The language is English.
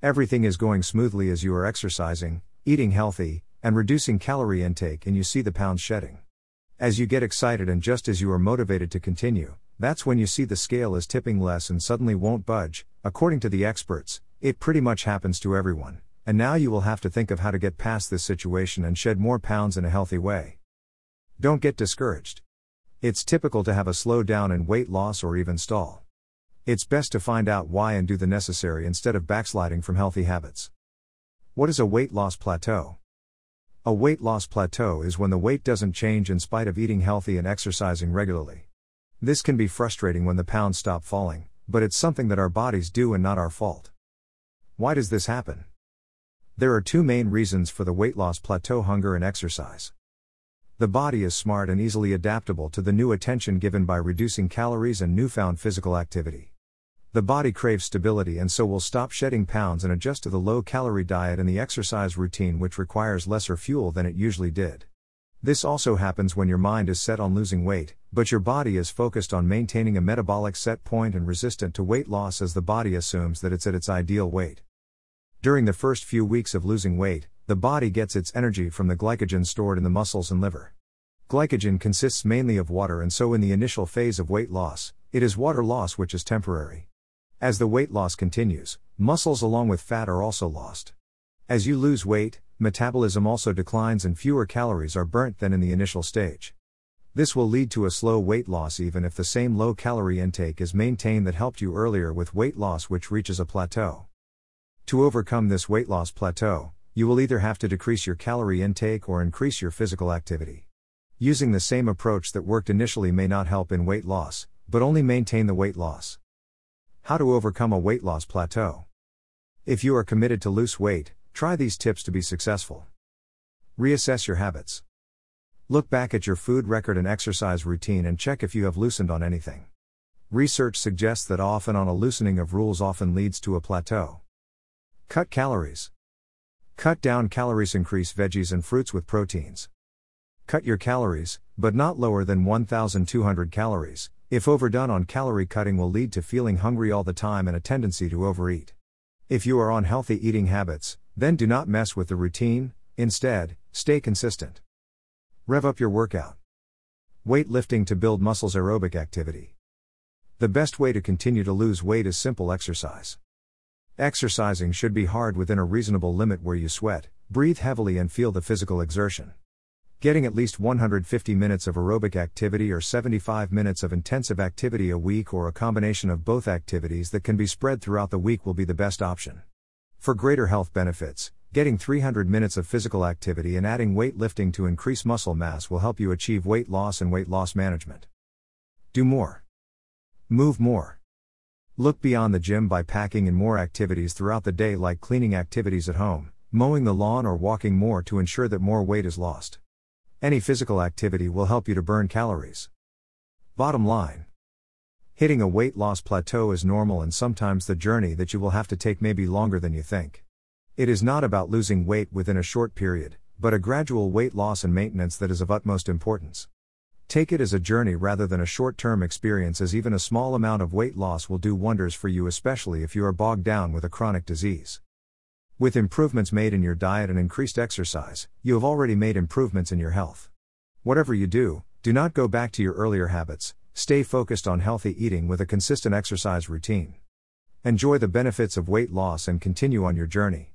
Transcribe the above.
Everything is going smoothly as you are exercising, eating healthy, and reducing calorie intake, and you see the pounds shedding. As you get excited and just as you are motivated to continue, that's when you see the scale is tipping less and suddenly won't budge. According to the experts, it pretty much happens to everyone, and now you will have to think of how to get past this situation and shed more pounds in a healthy way. Don't get discouraged. It's typical to have a slow down in weight loss or even stall. It's best to find out why and do the necessary instead of backsliding from healthy habits. What is a weight loss plateau? A weight loss plateau is when the weight doesn't change in spite of eating healthy and exercising regularly. This can be frustrating when the pounds stop falling, but it's something that our bodies do and not our fault. Why does this happen? There are two main reasons for the weight loss plateau hunger and exercise. The body is smart and easily adaptable to the new attention given by reducing calories and newfound physical activity. The body craves stability and so will stop shedding pounds and adjust to the low calorie diet and the exercise routine, which requires lesser fuel than it usually did. This also happens when your mind is set on losing weight, but your body is focused on maintaining a metabolic set point and resistant to weight loss as the body assumes that it's at its ideal weight. During the first few weeks of losing weight, the body gets its energy from the glycogen stored in the muscles and liver. Glycogen consists mainly of water, and so in the initial phase of weight loss, it is water loss which is temporary. As the weight loss continues, muscles along with fat are also lost. As you lose weight, metabolism also declines and fewer calories are burnt than in the initial stage. This will lead to a slow weight loss even if the same low calorie intake is maintained that helped you earlier with weight loss, which reaches a plateau. To overcome this weight loss plateau, you will either have to decrease your calorie intake or increase your physical activity. Using the same approach that worked initially may not help in weight loss, but only maintain the weight loss. How to overcome a weight loss plateau. If you are committed to lose weight, Try these tips to be successful. Reassess your habits. Look back at your food record and exercise routine and check if you have loosened on anything. Research suggests that often on a loosening of rules often leads to a plateau. Cut calories. Cut down calories, increase veggies and fruits with proteins. Cut your calories, but not lower than 1,200 calories. If overdone on calorie cutting, will lead to feeling hungry all the time and a tendency to overeat. If you are on healthy eating habits, then do not mess with the routine, instead, stay consistent. Rev up your workout. Weightlifting to build muscles aerobic activity. The best way to continue to lose weight is simple exercise. Exercising should be hard within a reasonable limit where you sweat, breathe heavily, and feel the physical exertion. Getting at least 150 minutes of aerobic activity or 75 minutes of intensive activity a week or a combination of both activities that can be spread throughout the week will be the best option. For greater health benefits, getting 300 minutes of physical activity and adding weightlifting to increase muscle mass will help you achieve weight loss and weight loss management. Do more. Move more. Look beyond the gym by packing in more activities throughout the day, like cleaning activities at home, mowing the lawn, or walking more to ensure that more weight is lost. Any physical activity will help you to burn calories. Bottom line Hitting a weight loss plateau is normal, and sometimes the journey that you will have to take may be longer than you think. It is not about losing weight within a short period, but a gradual weight loss and maintenance that is of utmost importance. Take it as a journey rather than a short term experience, as even a small amount of weight loss will do wonders for you, especially if you are bogged down with a chronic disease. With improvements made in your diet and increased exercise, you have already made improvements in your health. Whatever you do, do not go back to your earlier habits, Stay focused on healthy eating with a consistent exercise routine. Enjoy the benefits of weight loss and continue on your journey.